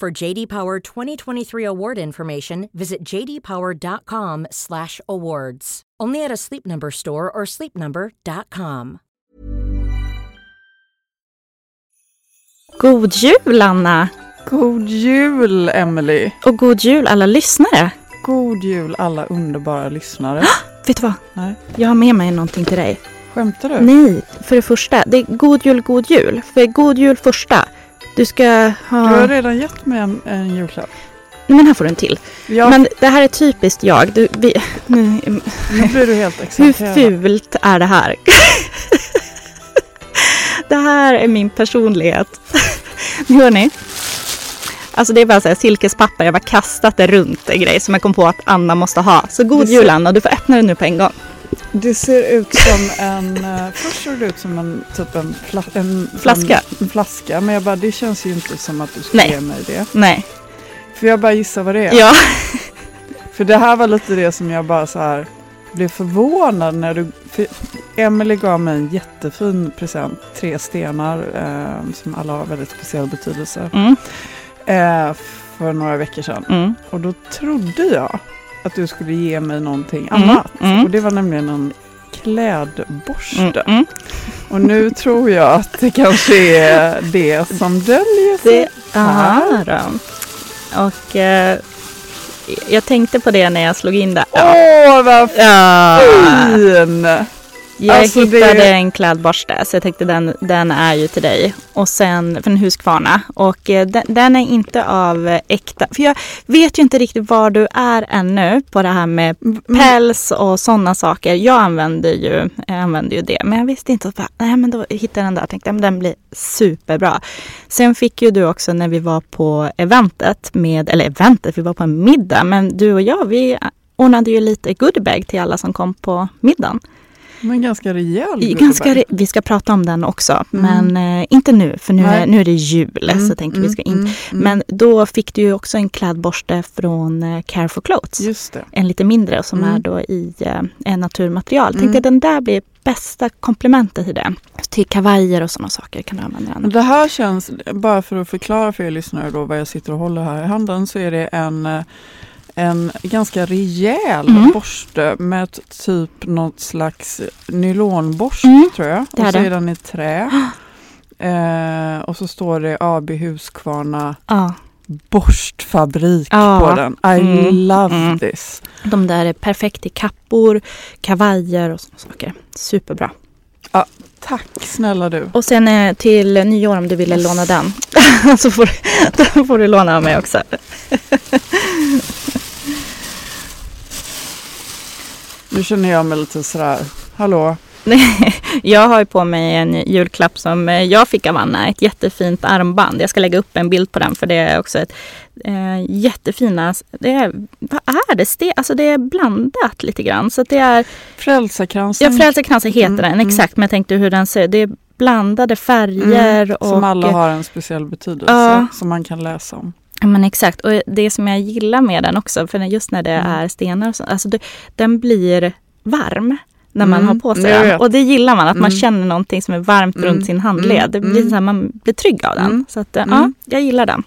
For JD Power 2023 award information, visit jdpower.com/awards. Only at a Sleep Number store or sleepnumber.com. God jul Anna! God jul Emily! Och god jul alla lyssnare! God jul alla underbara lyssnare. Vet du vad? Nej. Jag har med mig någonting till dig. Skämtar du? Nej, för det första. Det är god jul, god jul. För god jul första. Du ska ha... Du har redan gett mig en, en julklapp. Nej, men här får du en till. Ja, Men det här är typiskt jag. Du, vi, nu, nu blir du helt hur exalterad. fult är det här? det här är min personlighet. Nu hörni. Alltså det är bara så här silkespapper. Jag har bara kastat det runt en grej som jag kom på att Anna måste ha. Så god Det jul Anna. Du får öppna den nu på en gång. Det ser ut som en... eh, först såg det ut som en, typ en, fla, en Flaska. En, flaska. Men jag bara, det känns ju inte som att du skulle Nej. ge mig det. Nej. För jag bara gissar vad det är. Ja. För det här var lite det som jag bara så här blev förvånad när du... För Emily gav mig en jättefin present. Tre stenar eh, som alla har väldigt speciell betydelse. Mm. Eh, för några veckor sedan. Mm. Och då trodde jag att du skulle ge mig någonting Mm, annat. mm. Och det var nämligen en klädborste. Mm. Mm. Och nu tror jag att det kanske är det som döljer sig. Det är de. Och eh, jag tänkte på det när jag slog in det. Åh, vad Ja. Jag Alltså, det- hittade en klädborste så jag tänkte den, den är ju till dig. Och sen från Husqvarna. Och eh, den, den är inte av äkta. För jag vet ju inte riktigt var du är ännu på det här med päls och sådana saker. Jag använder ju, jag använder ju det. Men jag visste inte. att Nej men då hittade jag den där och tänkte att den blir superbra. Sen fick ju du också när vi var på eventet med, eller eventet, vi var på en middag. Men du och jag vi ordnade ju lite goodiebag till alla som kom på middagen. Men ganska rejäl Ganska, re- vi ska prata om den också, men eh, inte nu för nu, är, nu är det jul. Mm, så tänker vi ska in. mm, mm. Men då fick du ju också en klädborste från eh, Care for Clothes. En lite mindre som Mm. är då i eh, naturmaterial. Mm. Tänkte den där blir bästa komplementet till det. Till kavajer och sådana saker kan du använda den. Det här känns, bara för att förklara för er lyssnare då vad jag sitter och håller här i handen så är det en, eh, en ganska rejäl Mm. borste med typ något slags nylonborste Mm, tror jag. det och så är den i trä. Eh, och så står det AB Husqvarna Ja, borstfabrik Ja. på den. I Mm, love mm. this. de där är perfekt till kappor, kavajer och sådana saker. Superbra. Tack snälla du. Och sen eh, till nyår om du ville låna den. så får, du- då får du låna av mig också. Nu känner jag mig lite sådär, hallå? jag har ju på mig en julklapp som eh, jag fick av Anna. Ett jättefint armband. Jag ska lägga upp en bild på den för det är också ett eh, jättefina... Det är, vad är det? det? Alltså det är blandat lite grann. Så det är... Frälsarkransen. Ja, Frälsarkransen heter Mm, den. mm. Exakt, men jag tänkte hur den ser Det är blandade färger. och, Mm, som alla har en speciell betydelse Ja. som man kan läsa om. Ja, men exakt. Och det som jag gillar med den också, för just när det Mm. är stenar och så, alltså det, den blir varm när man Mm, har på sig den. Och det gillar man, att man Mm. känner någonting som är varmt Mm, runt sin handled. mm, Det blir mm. så här, man blir trygg av den. Så att, eh, ja, jag gillar den.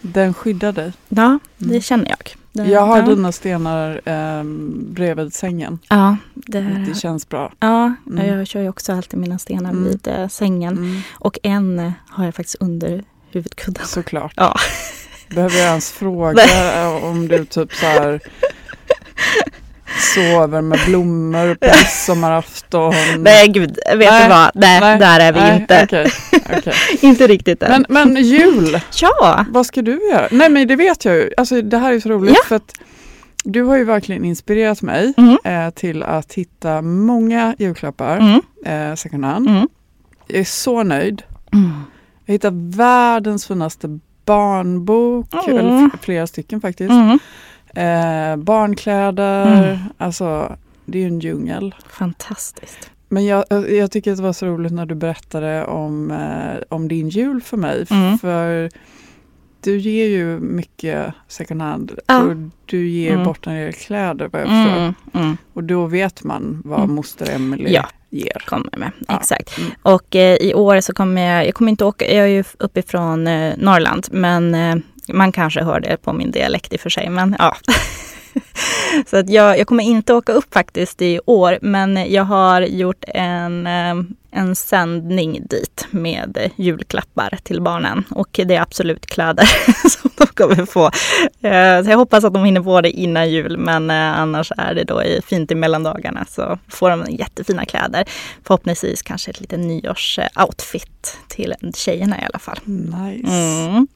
Den skyddar dig. Ja, det känner jag. Den, Jag har ja. dina stenar eh, bredvid sängen. Ja, det, Det känns bra. ja jag kör ju också alltid mina stenar vid eh, sängen. Och en har jag faktiskt under huvudkudden. såklart. Ja. Behöver jag ens fråga eh, om du typ så här sover med blommor på midsommarafton? Nej gud, vet Nej, du vad? Nej, nej, där är vi Nej, inte. okej, okej. Inte riktigt än. Men, men jul, ja! vad ska du göra? Nej men det vet jag ju. Alltså, det här är så roligt Ja. för att du har ju verkligen inspirerat mig Mm. eh, till att hitta många julklappar Mm. eh, second hand. Mm. Jag är så nöjd. Mm. Jag hittade världens finaste barnbok, Mm. eller flera stycken faktiskt. Mm. Eh, barnkläder, Mm. alltså det är ju en djungel. Fantastiskt. Men jag, jag tycker att det var så roligt när du berättade om, eh, om din jul för mig. Mm. För du ger ju mycket second hand Ja. och du ger Mm. bort en del kläder vad jag förstår. Mm. Mm. Och då vet man vad Mm. moster Emelie Ja. ger. Kommer med, Ja. exakt. Mm. Och eh, i år så kommer jag, jag kommer inte åka, jag är ju uppifrån eh, Norrland, men eh, man kanske hör det på min dialekt i och för sig, men ja. så att jag, jag kommer inte åka upp faktiskt i år, men jag har gjort en, eh, en sändning dit med julklappar till barnen. Och det är absolut kläder som de kommer få. Eh, Så jag hoppas att de hinner få det innan jul, men eh, annars är det då i, fint i mellandagarna så får de jättefina kläder. Förhoppningsvis kanske ett litet nyårsoutfit till tjejerna i alla fall. Nice. Mm.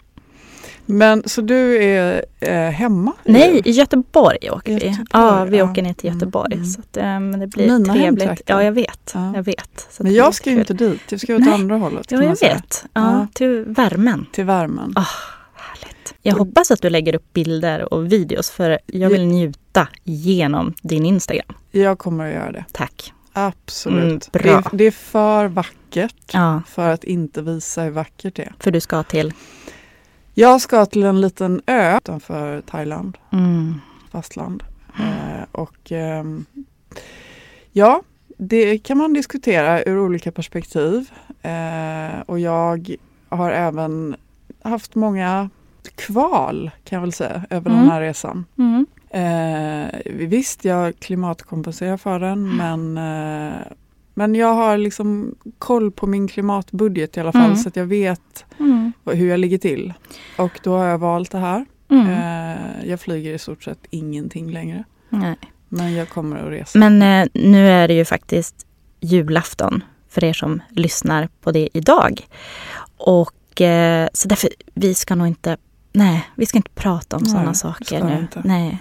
Men så du är eh, hemma? Nej, i Göteborg åker vi. Göteborg, ja, vi ja. åker ner till Mm, Göteborg. mm. Så att, eh, men det blir Mina trevligt. hemtrakter. Ja, jag vet. Ja. Jag vet. Så Men det jag ska ju inte dit, jag ska åt Nej. andra hållet. Ja, jag vet. Ja. Till värmen. Till värmen. Ah. Härligt. Jag hoppas att du lägger upp bilder och videos för jag vill njuta genom din Instagram. Jag kommer att göra det. Tack. Absolut. Mm, det, bra. är, det är för vackert för att inte visa hur vackert det är. för du ska till... Jag ska till en liten ö utanför Thailand, Mm. fastland. Eh, och ehm, ja, det kan man diskutera ur olika perspektiv. Eh, och jag har även haft många kval kan jag väl säga över Mm. den här resan. Mm. Eh, visst, jag klimatkompenserar för den men, eh, men jag har liksom koll på min klimatbudget i alla fall Mm. så att jag vet Mm. hur jag ligger till. Och då har jag valt det här. Mm. Eh, jag flyger i stort sett ingenting längre. Nej. Men jag kommer att resa. Men eh, nu är det ju faktiskt julafton för er som lyssnar på det idag. Och eh, så därför, vi ska nog inte, nej, vi ska inte prata om sådana saker nu. inte. Nej.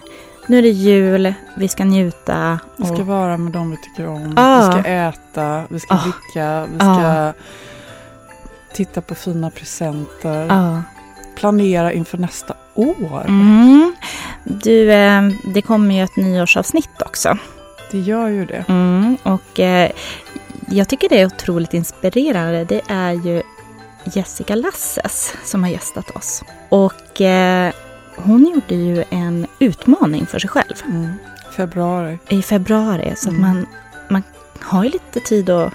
Nu är det jul, vi ska njuta. vi ska och- vara med dem vi tycker om. Ah. Vi ska äta, vi ska Ah. dricka, vi ska Ah. titta på fina presenter. Ja. Planera inför nästa år. Mm. Du, eh, det kommer ju ett nyårsavsnitt också. Det gör ju det. Mm. Och eh, jag tycker det är otroligt inspirerande. Det är ju Jessica Lasses som har gästat oss. Och eh, hon gjorde ju en utmaning för sig själv Mm. Februari. i februari. Så att Mm. man, man har ju lite tid att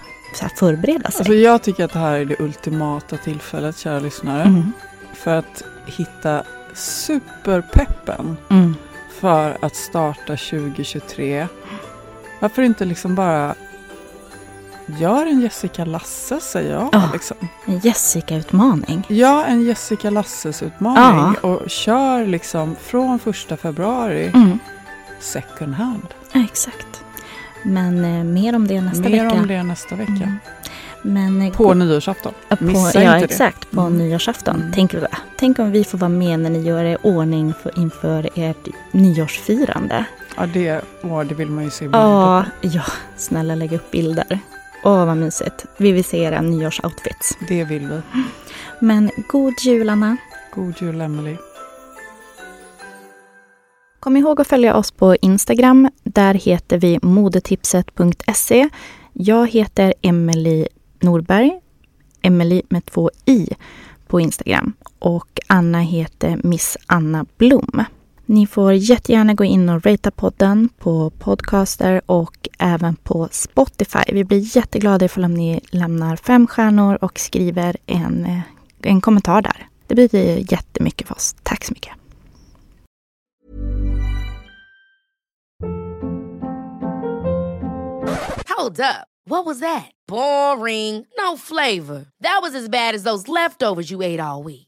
förbereda sig. Alltså jag tycker att det här är det ultimata tillfället, kära lyssnare. mm. För att hitta superpeppen Mm. för att starta 2023. Varför inte liksom bara gör en Jessica Lasse, säger jag. Ja. Liksom. En Jessica-utmaning. Gör en Jessica Lasses utmaning och kör liksom från första februari Mm. second hand. Ja, exakt. Men eh, mer om det nästa Mer vecka. om det nästa vecka. Mm. Men, eh, På nyårsafton. Ja, på, Missa ja inte det. exakt, på Mm. nyårsafton. Mm. Tänk, tänk om vi får vara med när ni gör er ordning för, inför ert nyårsfirande. Ja, det, åh, det vill man ju se bilder Ja, ja, snälla lägg upp bilder. Åh, vad mysigt. Vi vill se era nyårsoutfits. Det vill vi. Men god jul, Anna. God jul, Emily. Kom ihåg att följa oss på Instagram. Där heter vi modetipset.se. Jag heter Emily Norberg. Emily med två i. på Instagram. Och Anna heter Miss Anna Blom. Ni får jättegärna gå in och ratea podden på Podcaster och även på Spotify. Vi blir jätteglada ifall ni lämnar fem stjärnor och skriver en, eh, en kommentar där. Det betyder jättemycket för oss. Tack så mycket. Hold up. What was that? Boring. No flavor. That was as bad as those leftovers you ate all week.